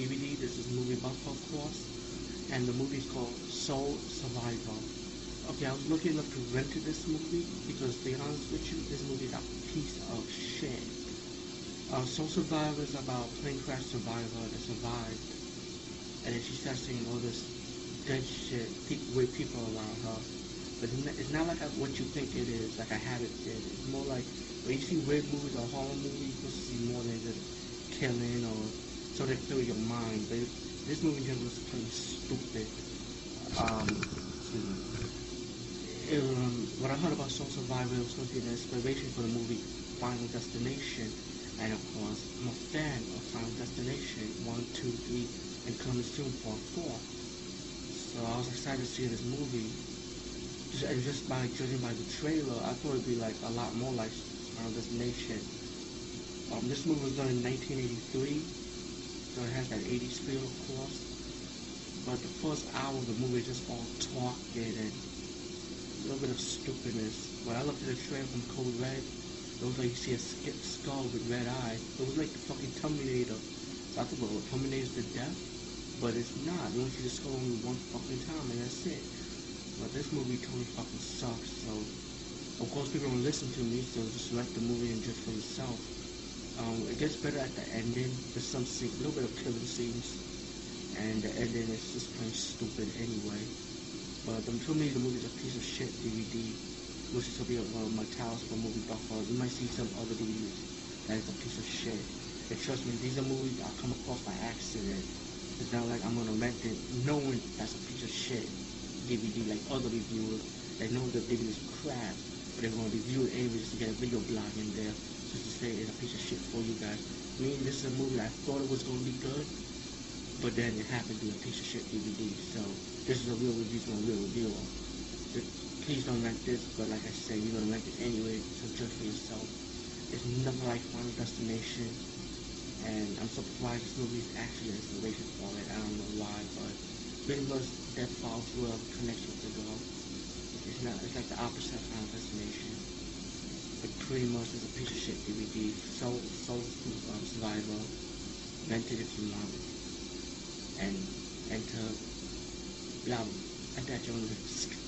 DVD, this is movie buff of course, and the movie is called Sole Survivor. Okay, I was lucky enough to rent this movie because to be honest with you, this movie is a piece of shit. Uh, Sole Survivor is about plane crash survivor that survived, and then she starts seeing all this dead shit, with people around her. But it's not, like what you think it is, like a habit did. It's more like when you see weird movies or horror movies, you're supposed to see more than just killing or so they fill your mind. But this movie here was plain stupid. Um. It, um, what I heard about Sole Survivor was going to be an inspiration for the movie Final Destination. And of course, I'm a fan of Final Destination 1, 2, 3, and coming soon for 4. So I was excited to see this movie. Just, and just by judging by the trailer, I thought it'd be like a lot more like Final Destination. Um, this movie was done in 1983 so it has that 80s feel, of course. But the first hour of the movie is just all talking and a little bit of stupidness. When I looked at the trailer from Code Red, it was like you see a skip skull with red eyes. It was like the fucking Terminator. So I thought, well, Terminator's the death, but it's not. You only see the skull only one fucking time, and that's it. But this movie totally fucking sucks. So, of course, people don't listen to me, so just like the movie and judge for yourself. Um, it gets better at the ending. There's some scene, little bit of killing scenes, and the ending is just plain stupid anyway. But um, to me, the movie's a piece of shit DVD. Which to be one of my towels for movie buffers. You might see some other DVDs that is a piece of shit. And trust me, these are movies I come across by accident. It's not like I'm gonna rent it knowing that's a piece of shit DVD like other reviewers. They know the DVD is crap, but they're gonna review it anyway just to get a video blog in there just to say it's a piece of shit for you guys. I mean, this is a movie I thought it was going to be good, but then it happened to be a piece of shit DVD. So this is a real review from a real reviewer. Please don't like this, but like I said, you're to like it anyway, so judge for yourself. It's nothing like Final Destination, and I'm surprised this movie is actually an inspiration for it. I don't know why, but pretty much that falls well connection with the girl. It's not, it's like the opposite of Final Destination pretty much it's a piece of shit DVD. Sole, Sole um, Survivor, rent it you want, and enter, blah, at that your risk.